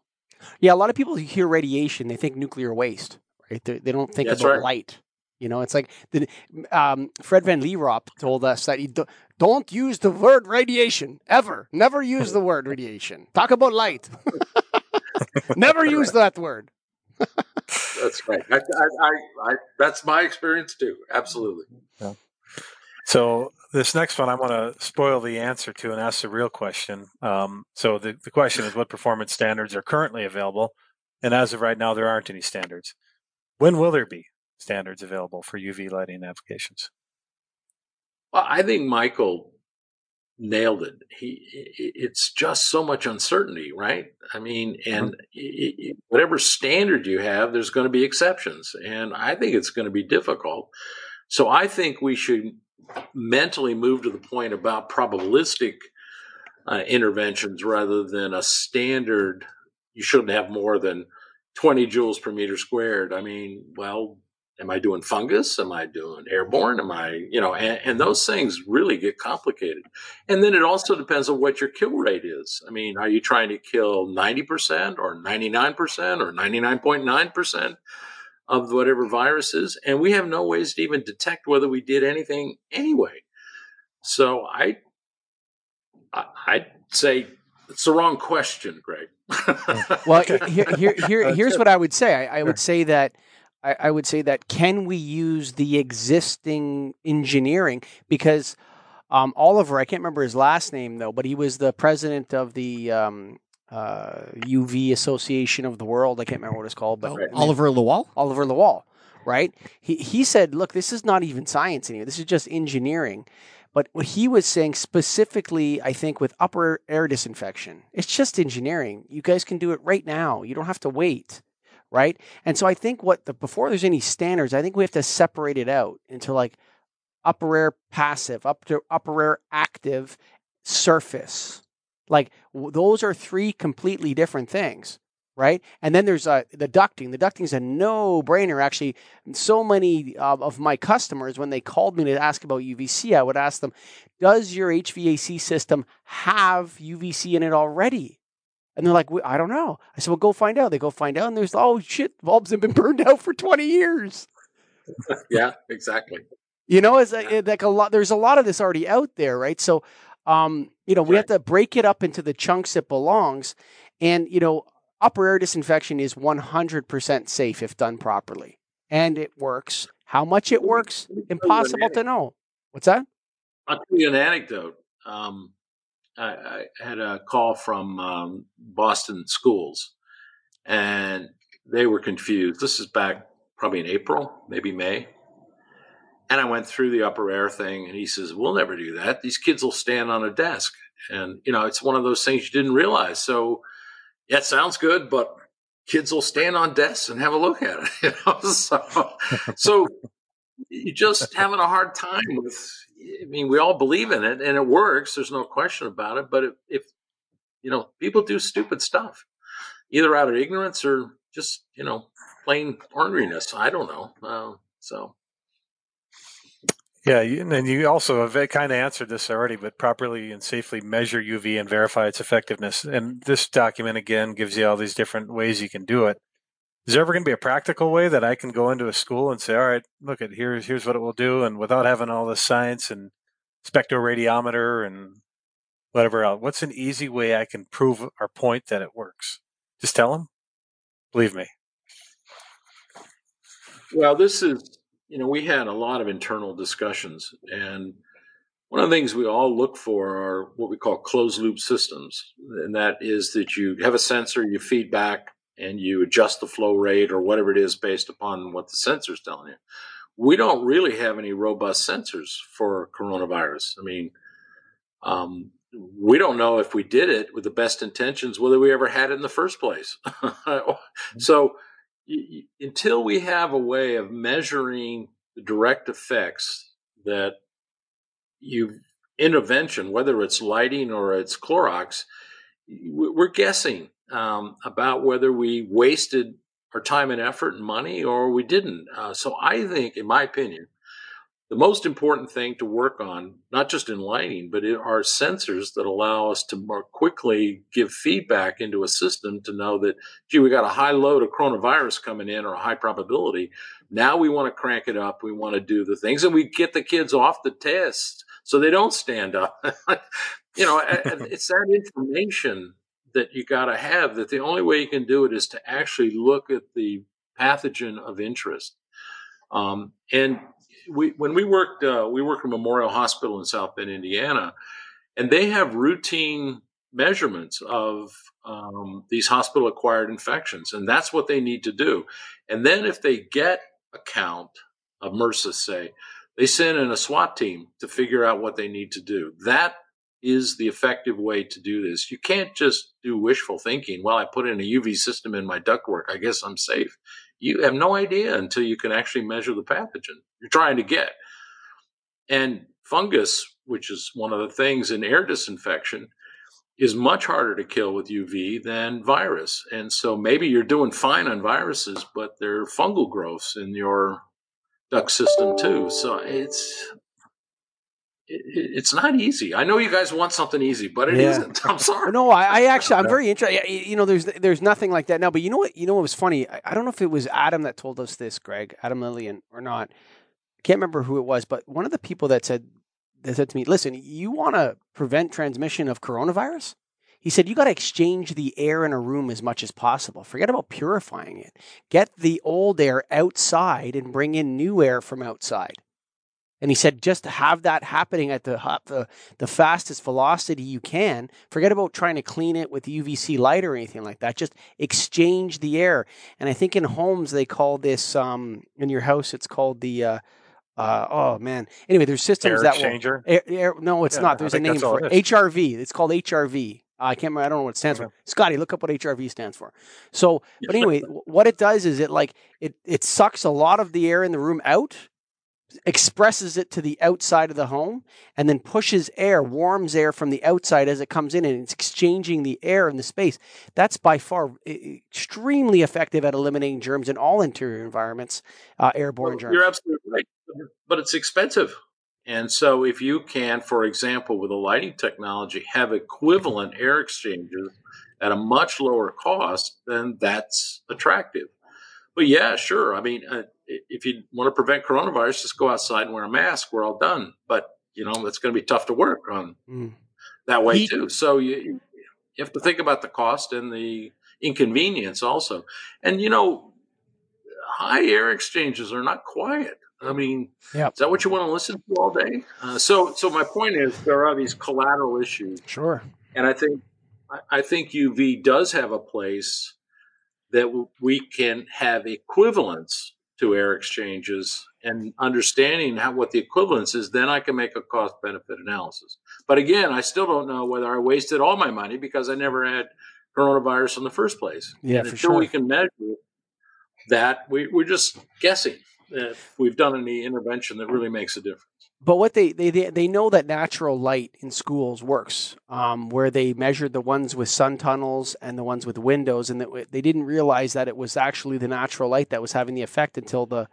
Yeah, a lot of people hear radiation, they think nuclear waste. Right? They, they don't think That's about right. light. You know, it's like the, um, Fred Van Lierop told us that do, don't use the word radiation ever. Never use the word radiation. Talk about light. Never use that word. that's right. I, I, I, that's my experience too. Absolutely. Yeah. So this next one, I want to spoil the answer to and ask the real question. Um, so the, the question is, what performance standards are currently available? And as of right now, there aren't any standards. When will there be standards available for UV lighting applications? Well, I think Michael nailed it. He, it's just so much uncertainty, right? I mean, and mm-hmm. whatever standard you have, there's going to be exceptions, and I think it's going to be difficult. So I think we should mentally move to the point about probabilistic uh, interventions rather than a standard. You shouldn't have more than 20 joules per meter squared. I mean, well, am I doing fungus? Am I doing airborne? Am I, you know, and, and, those things really get complicated. And then it also depends on what your kill rate is. I mean, are you trying to kill 90% or 99% or 99.9% of whatever virus is? And we have no ways to even detect whether we did anything anyway. So I, I I'd say it's the wrong question, Greg. well, here, here, here, here's what I would say. I, I would say that I, I, would say that can we use the existing engineering because um, Oliver, I can't remember his last name though, but he was the president of the um, uh, UV Association of the World. I can't remember what it's called, but oh, Oliver Lawal. Oliver Lawal, right? He he said, "Look, this is not even science anymore. This is just engineering." But what he was saying specifically, I think, with upper air disinfection, it's just engineering. You guys can do it right now. You don't have to wait, right? And so I think what the before there's any standards, I think we have to separate it out into like upper air passive, up to upper air active, surface. Like w- those are three completely different things right? And then there's uh, the ducting. The ducting is a no-brainer. Actually, so many uh, of my customers, when they called me to ask about UVC, I would ask them, "Does your HVAC system have UVC in it already?" And they're like, "I don't know." I said, "Well, go find out." They go find out, and there's, "Oh shit, bulbs have been burned out for 20 years." yeah, exactly. You know, it's like, like a lot. There's a lot of this already out there, right? So, um, you know, we right. have to break it up into the chunks it belongs. And, you know, upper air disinfection is 100% safe if done properly. And it works. How much it works, impossible to know. What's that? I'll tell you an anecdote. Um, I, I, had a call from um, Boston schools, and they were confused. This is back probably in April, maybe May. And I went through the upper air thing, and he says, We'll never do that. These kids will stand on a desk. And, you know, it's one of those things you didn't realize. So yeah, it sounds good, but kids will stand on desks and have a look at it. You know? so, so you're just having a hard time with. I mean, we all believe in it, and it works. There's no question about it. But if, if you know, people do stupid stuff, either out of ignorance or just you know plain orneriness. I don't know. Uh, so yeah, and you also have kind of answered this already, but properly and safely measure UV and verify its effectiveness. And this document again gives you all these different ways you can do it. Is there ever going to be a practical way that I can go into a school and say, "All right, look at here's here's what it will do," and without having all this science and spectroradiometer and whatever else? What's an easy way I can prove our point that it works? Just tell them. Believe me. Well, this is you know, we had a lot of internal discussions, and one of the things we all look for are what we call closed loop systems, and that is that you have a sensor, you feed back, and you adjust the flow rate or whatever it is based upon what the sensor is telling you. We don't really have any robust sensors for coronavirus. I mean, um, we don't know if we did it with the best intentions whether we ever had it in the first place. so until we have a way of measuring the direct effects that you intervention, whether it's lighting or it's Clorox, we're guessing um, about whether we wasted our time and effort and money or we didn't. Uh, so I think, in my opinion, the most important thing to work on, not just in lighting, but in our sensors that allow us to more quickly give feedback into a system to know that, gee, we got a high load of coronavirus coming in or a high probability. Now we want to crank it up. We want to do the things and we get the kids off the test so they don't stand up. you know, it's that information that you got to have that the only way you can do it is to actually look at the pathogen of interest. Um, and we when we worked uh, we work at Memorial Hospital in South Bend, Indiana, and they have routine measurements of um, these hospital acquired infections, and that's what they need to do. And then if they get a count of MRSA, say, they send in a SWAT team to figure out what they need to do. That is the effective way to do this. You can't just do wishful thinking. Well, I put in a UV system in my ductwork. I guess I'm safe you have no idea until you can actually measure the pathogen you're trying to get. And fungus, which is one of the things in air disinfection, is much harder to kill with UV than virus. And so maybe you're doing fine on viruses, but there are fungal growths in your duct system too. So it's it, it's not easy. I know you guys want something easy, but it Yeah. not I'm sorry. No, I, I actually, I'm very interested. You know, there's there's nothing like that now. But you know what? You know what was funny? I, I don't know if it was Adam that told us this, Greg, Adam Lillian, or not. I can't remember who it was, but one of the people that said that said to me, "Listen, you want to prevent transmission of coronavirus." He said, "You got to exchange the air in a room as much as possible. Forget about purifying it. Get the old air outside and bring in new air from outside." And he said, just have that happening at the the the fastest velocity you can. Forget about trying to clean it with UVC light or anything like that. Just exchange the air. And I think in homes they call this um, in your house it's called the uh, uh, oh man. Anyway, there's systems Air that will. Air, air, no, it's Yeah, not. There's a name for it. HRV. It's called HRV. I can't remember. I don't know what it stands Okay. for. Scotty, look up what HRV stands for. So, but anyway, what it does is it like it it sucks a lot of the air in the room out, expresses it to the outside of the home, and then pushes air, warms air from the outside as it comes in, and it's exchanging the air in the space. That's by far extremely effective at eliminating germs in all interior environments, uh, airborne Well, germs. You're absolutely right, but it's expensive. And so, if you can, for example, with a lighting technology, have equivalent air exchangers at a much lower cost, then that's attractive. But yeah, sure. I mean, uh, if you want to prevent coronavirus, just go outside and wear a mask. We're all done. But you know, that's going to be tough to work on Mm. that way Heat- too. So you you have to think about the cost and the inconvenience also. And you know, high air exchanges are not quiet. I mean, Yep. is that what you want to listen to all day? Uh, so, so my point is, there are these collateral issues, Sure. and I think, I think UV does have a place that we can have equivalence to air exchanges and understanding how what the equivalence is. Then I can make a cost benefit analysis. But again, I still don't know whether I wasted all my money because I never had coronavirus in the first place. Yeah, and for until we can measure that, we, we're just guessing if we've done any intervention that really makes a difference. But what they, they they they know that natural light in schools works, um, where they measured the ones with sun tunnels and the ones with windows, and that they didn't realize that it was actually the natural light that was having the effect until the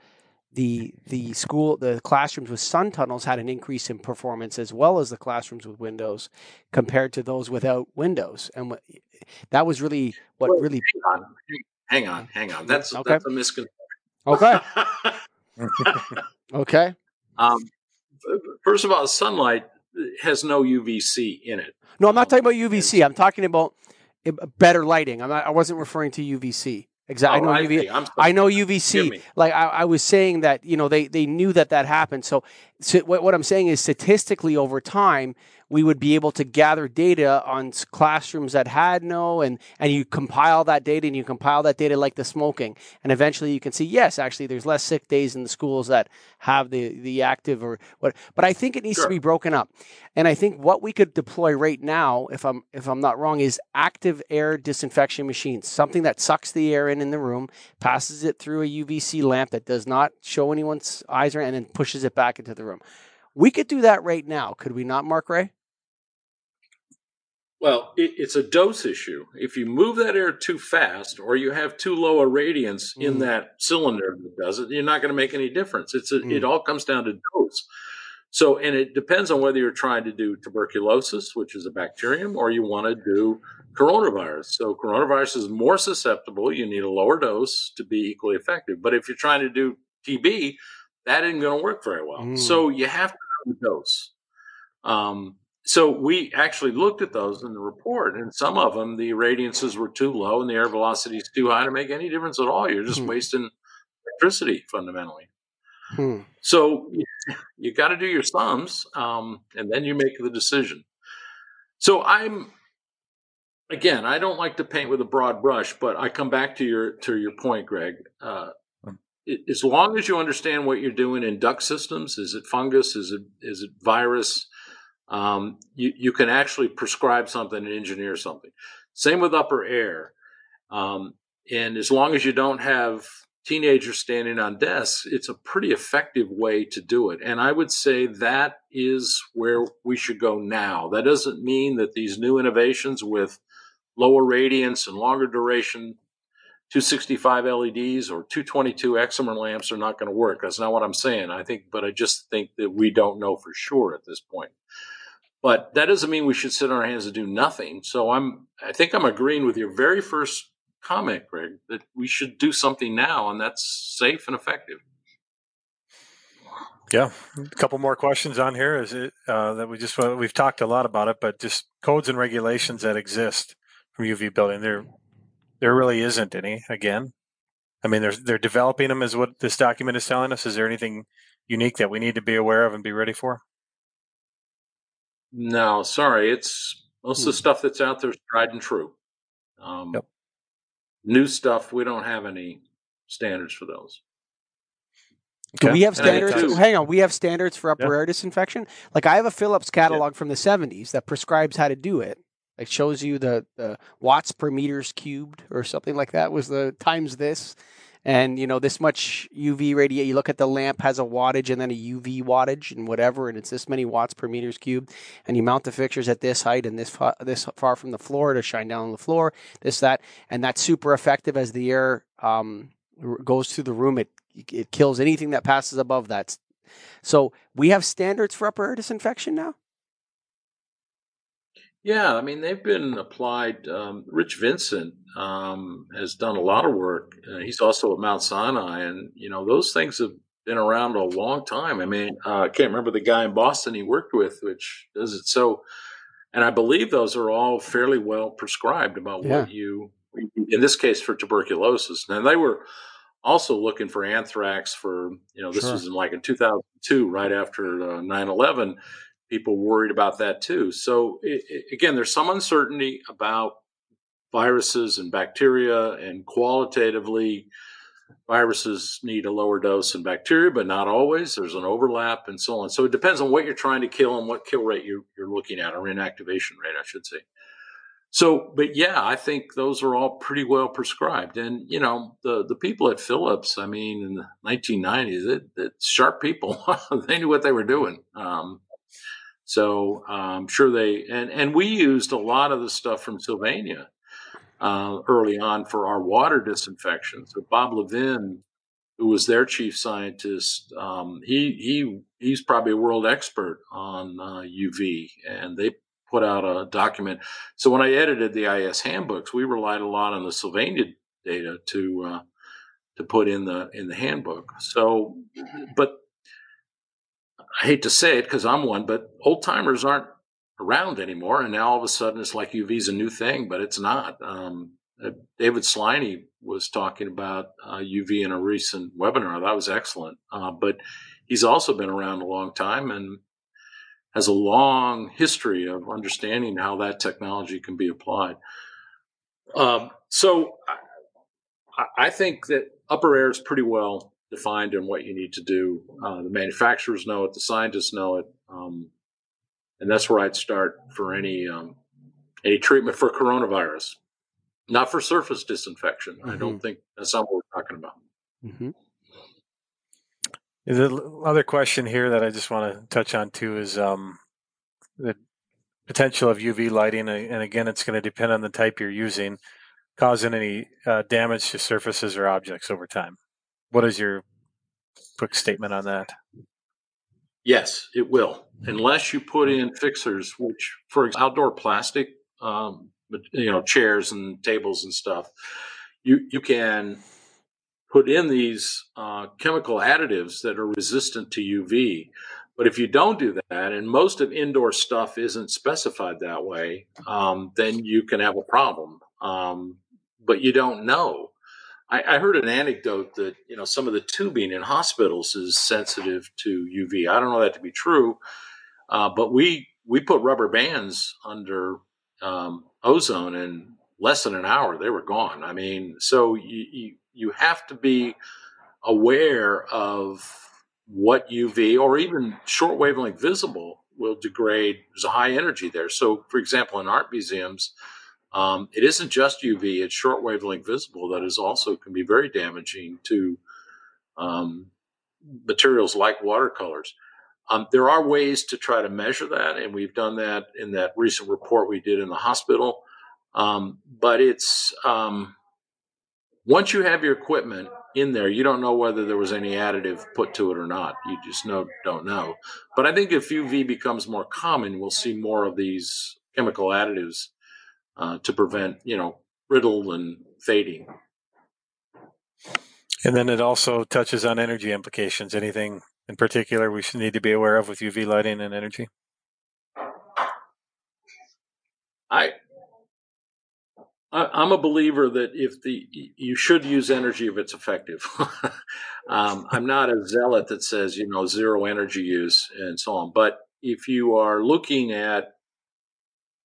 the the school the classrooms with sun tunnels had an increase in performance as well as the classrooms with windows compared to those without windows, and what, that was really what Well, really Hang on, hang on, hang on. That's Okay. that's a misconception. okay okay um, first of all, sunlight has no UVC in it. No, I'm not talking about UVC. I'm talking about uh, better lighting. I'm not, I wasn't referring to UVC. Exactly. I know Oh, UV. I'm. I know UVC. Like I, I was saying that you know they they knew that that happened. So, so what, what I'm saying is statistically over time we would be able to gather data on classrooms that had no and and you compile that data and you compile that data like the smoking. And eventually you can see yes actually there's less sick days in the schools that have the the active or what but I think it needs to be broken up. And I think what we could deploy right now if I'm if I'm not wrong is active air disinfection machines something that sucks the air in in the room passes it through a UVC lamp that does not show anyone's eyes or and then pushes it back into the room. We could do that right now could we not Mark Rea Well, it, it's a dose issue. If you move that air too fast, or you have too low a radiance Mm. in that cylinder that does it, you're not going to make any difference. It's a, Mm. it all comes down to dose. So, and it depends on whether you're trying to do tuberculosis, which is a bacterium, or you want to do coronavirus. So, coronavirus is more susceptible. You need a lower dose to be equally effective. But if you're trying to do TB, that isn't going to work very well. Mm. So, you have to have a dose. Um, so we actually looked at those in the report, and some of them the radiances were too low and the air velocity is too high to make any difference at all. You're just Hmm. wasting electricity fundamentally. Hmm. So you got to do your sums, um, and then you make the decision. So I'm again, I don't like to paint with a broad brush, but I come back to your to your point, Greg. Uh, as long as you understand what you're doing in duct systems, is it fungus? Is it is it virus? Um, you you can actually prescribe something and engineer something. Same with upper air. Um, and as long as you don't have teenagers standing on desks, it's a pretty effective way to do it. And I would say that is where we should go now. That doesn't mean that these new innovations with lower radiance and longer duration 265 LEDs or 222 excimer lamps are not going to work. That's not what I'm saying. I think, but I just think that we don't know for sure at this point. But that doesn't mean we should sit on our hands and do nothing. So I'm, I think I'm agreeing with your very first comment, Greg, that we should do something now, and that's safe and effective. Yeah, a couple more questions on here. Is it uh, that we just we've talked a lot about it, but just codes and regulations that exist from UV building. There, there really isn't any. Again, I mean, they're they're developing them, is what this document is telling us. Is there anything unique that we need to be aware of and be ready for? No, sorry. It's most of the hmm. stuff that's out there is tried and true. Um, yep. New stuff, we don't have any standards for those. Do we have standards? Hang on, we have standards for upper air disinfection. Like I have a Philips catalog yeah. from the '70s that prescribes how to do it. It shows you the, the watts per meters cubed or something like that was the times this, and you know this much UV radiation. You look at the lamp has a wattage and then a UV wattage and whatever, and it's this many watts per meters cubed. And you mount the fixtures at this height and this far, this far from the floor to shine down on the floor. This that, and that's super effective as the air um, goes through the room. It it kills anything that passes above that. So we have standards for upper air disinfection now. Yeah, I mean they've been applied. Um, Rich Vincent um, has done a lot of work. Uh, he's also at Mount Sinai, and you know those things have been around a long time. I mean, uh, I can't remember the guy in Boston he worked with, which does it so. And I believe those are all fairly well prescribed about yeah. what you, in this case, for tuberculosis. Now they were also looking for anthrax for you know this sure. was in like in 2002 right after uh, 9-11 people worried about that too. So it, it, again there's some uncertainty about viruses and bacteria and qualitatively viruses need a lower dose than bacteria but not always. There's an overlap and so on. So it depends on what you're trying to kill and what kill rate you're, you're looking at or inactivation rate i should say. So, but yeah, I think those are all pretty well prescribed. And, you know, the, the people at Philips, I mean, in the 1990s, it, sharp people, they knew what they were doing. Um, so I'm sure they, and, and we used a lot of the stuff from Sylvania uh, early on for our water disinfection. So Bob Levin, who was their chief scientist, um, he, he, he's probably a world expert on uh, UV and they put out a document. So when I edited the IS handbooks, we relied a lot on the Sylvania data to uh, to put in the in the handbook. So, but I hate to say it because I'm one, but old timers aren't around anymore, and now all of a sudden it's like UV is a new thing, but it's not. Um, uh, David Sliney was talking about uh, UV in a recent webinar. That was excellent, uh, but he's also been around a long time, and has a long history of understanding how that technology can be applied. Um, so I, I, think that upper air is pretty well defined in what you need to do. Uh, the manufacturers know it, the scientists know it, um, and that's where I'd start for any um, any treatment for coronavirus, not for surface disinfection. Mm-hmm. I don't mm-hmm. think that's not what we're talking about. Mm-hmm. The other question here that I just want to touch on too is um, the potential of UV lighting, and again, it's going to depend on the type you're using, causing any uh, damage to surfaces or objects over time. What is your quick statement on that? Yes, it will, unless you put in fixers, which for outdoor plastic, um, you know, chairs and tables and stuff, you you can put in these uh, chemical additives that are resistant to UV. But if you don't do that, and most of indoor stuff isn't specified that way, um, then you can have a problem. Um, but you don't know. I, I, heard an anecdote that you know some of the tubing in hospitals is sensitive to UV. I don't know that to be true, uh, but we we put rubber bands under um, ozone in less than an hour. They were gone. I mean, so you, you you have to be aware of what UV or even short wavelength visible will degrade. There's a high energy there. So, for example, in art museums, um, it isn't just UV; it's short wavelength visible that is also can be very damaging to um, materials like watercolors. Um, there are ways to try to measure that, and we've done that in that recent report we did in the hospital. Um, but it's um, once you have your equipment in there, you don't know whether there was any additive put to it or not. You just know don't know. But I think if UV becomes more common, we'll see more of these chemical additives uh, to prevent, you know, brittle and fading. And then it also touches on energy implications. Anything in particular we should need to be aware of with UV lighting and energy? I I'm a believer that if the you should use energy if it's effective. um, I'm not a zealot that says you know zero energy use and so on. But if you are looking at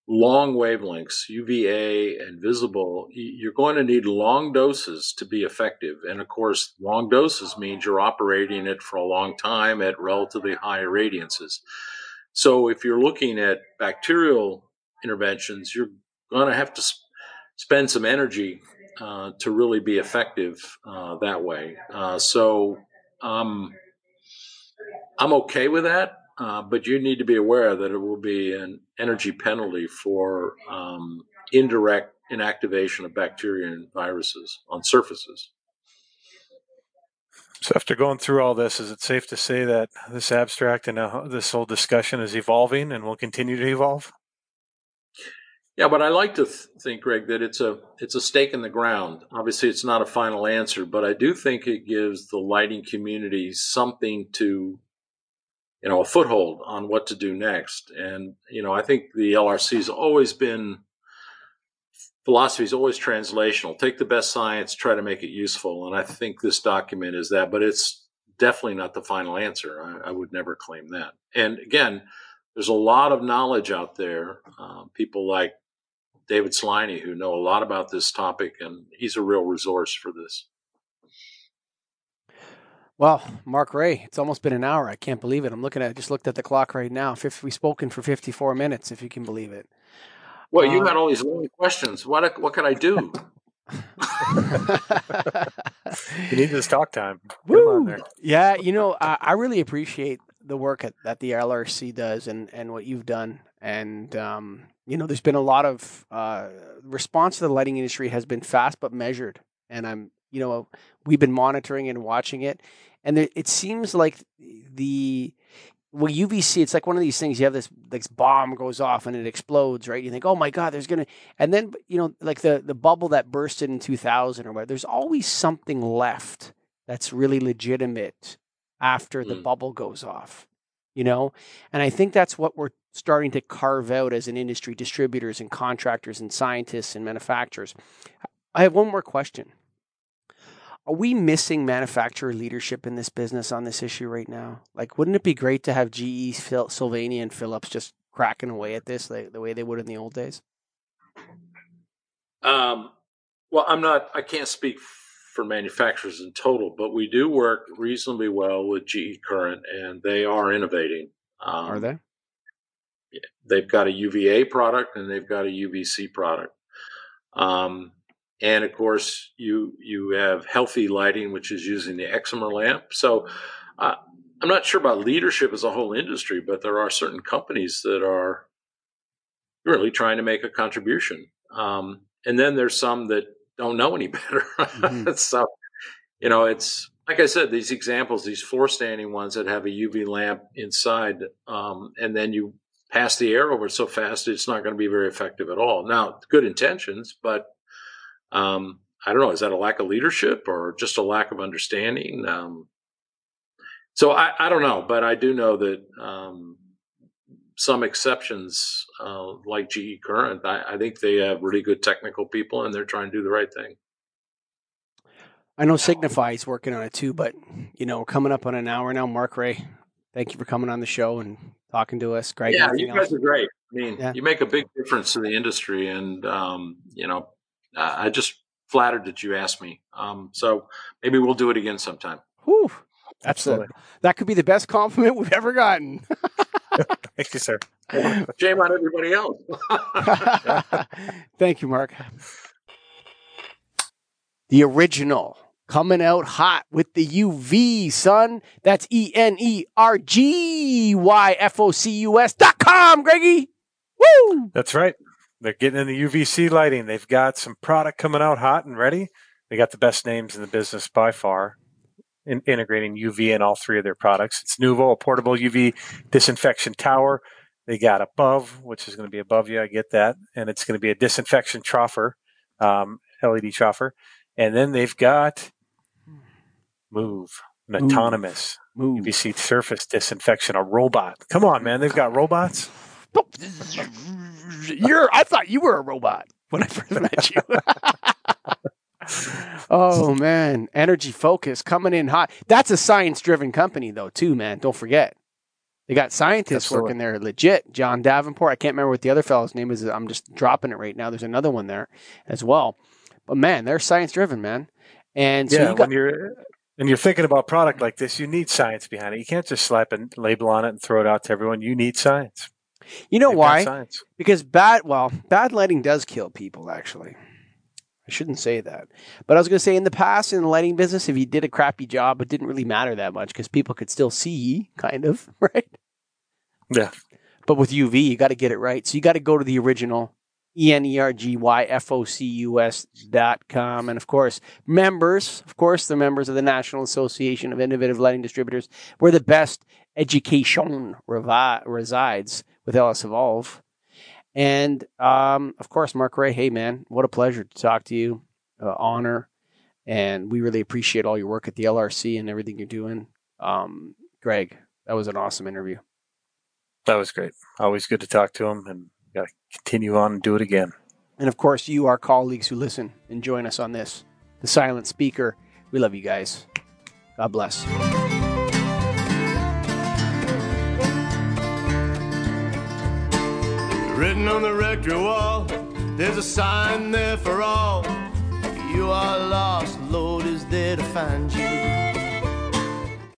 long wavelengths, UVA and visible, you're going to need long doses to be effective. And of course, long doses means you're operating it for a long time at relatively high radiances. So if you're looking at bacterial interventions, you're going to have to spend some energy uh, to really be effective uh, that way. Uh, so um, I'm okay with that, uh, but you need to be aware that it will be an energy penalty for um, indirect inactivation of bacteria and viruses on surfaces. So, after going through all this, is it safe to say that this abstract and uh, this whole discussion is evolving and will continue to evolve? Yeah, but I like to th- think, Greg, that it's a it's a stake in the ground. Obviously, it's not a final answer, but I do think it gives the lighting community something to, you know, a foothold on what to do next. And you know, I think the LRC has always been philosophy is always translational. Take the best science, try to make it useful, and I think this document is that. But it's definitely not the final answer. I, I would never claim that. And again, there's a lot of knowledge out there. Uh, people like David Sliney, who know a lot about this topic, and he's a real resource for this. Well, Mark Rea, it's almost been an hour. I can't believe it. I'm looking at I just looked at the clock right now. We've spoken for 54 minutes, if you can believe it. Well, you uh, had all these long questions. What what can I do? you need this talk time. Woo! Yeah, you know, I, I, really appreciate the work at, that the LRC does and, and what you've done. And um, you know, there's been a lot of uh, response to the lighting industry has been fast but measured, and I'm, you know, we've been monitoring and watching it, and there, it seems like the well UVC, it's like one of these things. You have this this bomb goes off and it explodes, right? You think, oh my god, there's gonna, and then you know, like the the bubble that bursted in 2000 or whatever. There's always something left that's really legitimate after the mm. bubble goes off you know and i think that's what we're starting to carve out as an industry distributors and contractors and scientists and manufacturers i have one more question are we missing manufacturer leadership in this business on this issue right now like wouldn't it be great to have ge Phil, sylvania and philips just cracking away at this like, the way they would in the old days um, well i'm not i can't speak for manufacturers in total, but we do work reasonably well with GE Current, and they are innovating. Um, are they? They've got a UVA product and they've got a UVC product. Um, and of course, you you have Healthe Lighting, which is using the excimer lamp. So uh, I'm not sure about leadership as a whole industry, but there are certain companies that are really trying to make a contribution. Um, and then there's some that don't know any better. Mm-hmm. so, you know, it's like I said, these examples, these floor standing ones that have a UV lamp inside, um, and then you pass the air over so fast, it's not going to be very effective at all. Now, good intentions, but um, I don't know. Is that a lack of leadership or just a lack of understanding? Um, so I, I, don't know, but I do know that um, some exceptions, uh, like GE Current, I, I, think they have really good technical people and they're trying to do the right thing. I know Signify is working on it too, but you know, coming up on an hour now. Mark Rea, thank you for coming on the show and talking to us. Great. Yeah, you guys else? are great. I mean, yeah. you make a big difference to the industry, and um, you know, I just flattered that you asked me. Um, so maybe we'll do it again sometime. Whew. Absolutely. That could be the best compliment we've ever gotten. Thank you, sir. Shame on everybody else. Thank you, Mark. The original coming out hot with the UV, son. That's E N E R G Y F O C U S dot com, Greggy. Woo! That's right. They're getting in the UVC lighting. They've got some product coming out hot and ready. They got the best names in the business by far, in integrating UV in all three of their products. It's Nuvo, a portable UV disinfection tower. They got above, which is going to be above you. I get that, and it's going to be a disinfection troffer, um, LED troffer, and then they've got Move, an Move. autonomous Move. UVC surface disinfection, a robot. Come on, man, they've got robots. You're. I thought you were a robot when I first met you. oh man, energy focus coming in hot. That's a science-driven company, though, too, man. Don't forget. They got scientists Absolutely. working there, legit. John Davenport. I can't remember what the other fellow's name is. I'm just dropping it right now. There's another one there as well. But man, they're science-driven, man. And so yeah, you got when you're and you're thinking about product like this, you need science behind it. You can't just slap a label on it and throw it out to everyone. You need science. You know They've why? Because bad, well, bad lighting does kill people, actually. I shouldn't say that. But I was going to say in the past, in the lighting business, if you did a crappy job, it didn't really matter that much because people could still see, kind of, right? Yeah. But with UV, you got to get it right. So you got to go to the original, E N E R G Y F O C U S dot com. And of course, members, of course, the members of the National Association of Innovative Lighting Distributors, where the best education revi- resides with LS Evolve. And um, of course, Mark Rea, hey man, what a pleasure to talk to you. Uh, honor. And we really appreciate all your work at the LRC and everything you're doing. Um, Greg, that was an awesome interview. That was great. Always good to talk to him and got to continue on and do it again. And of course, you, our colleagues who listen and join us on this, the silent speaker. We love you guys. God bless. Written on the rectory wall, there's a sign there for all. You are lost, Lord is there to find you.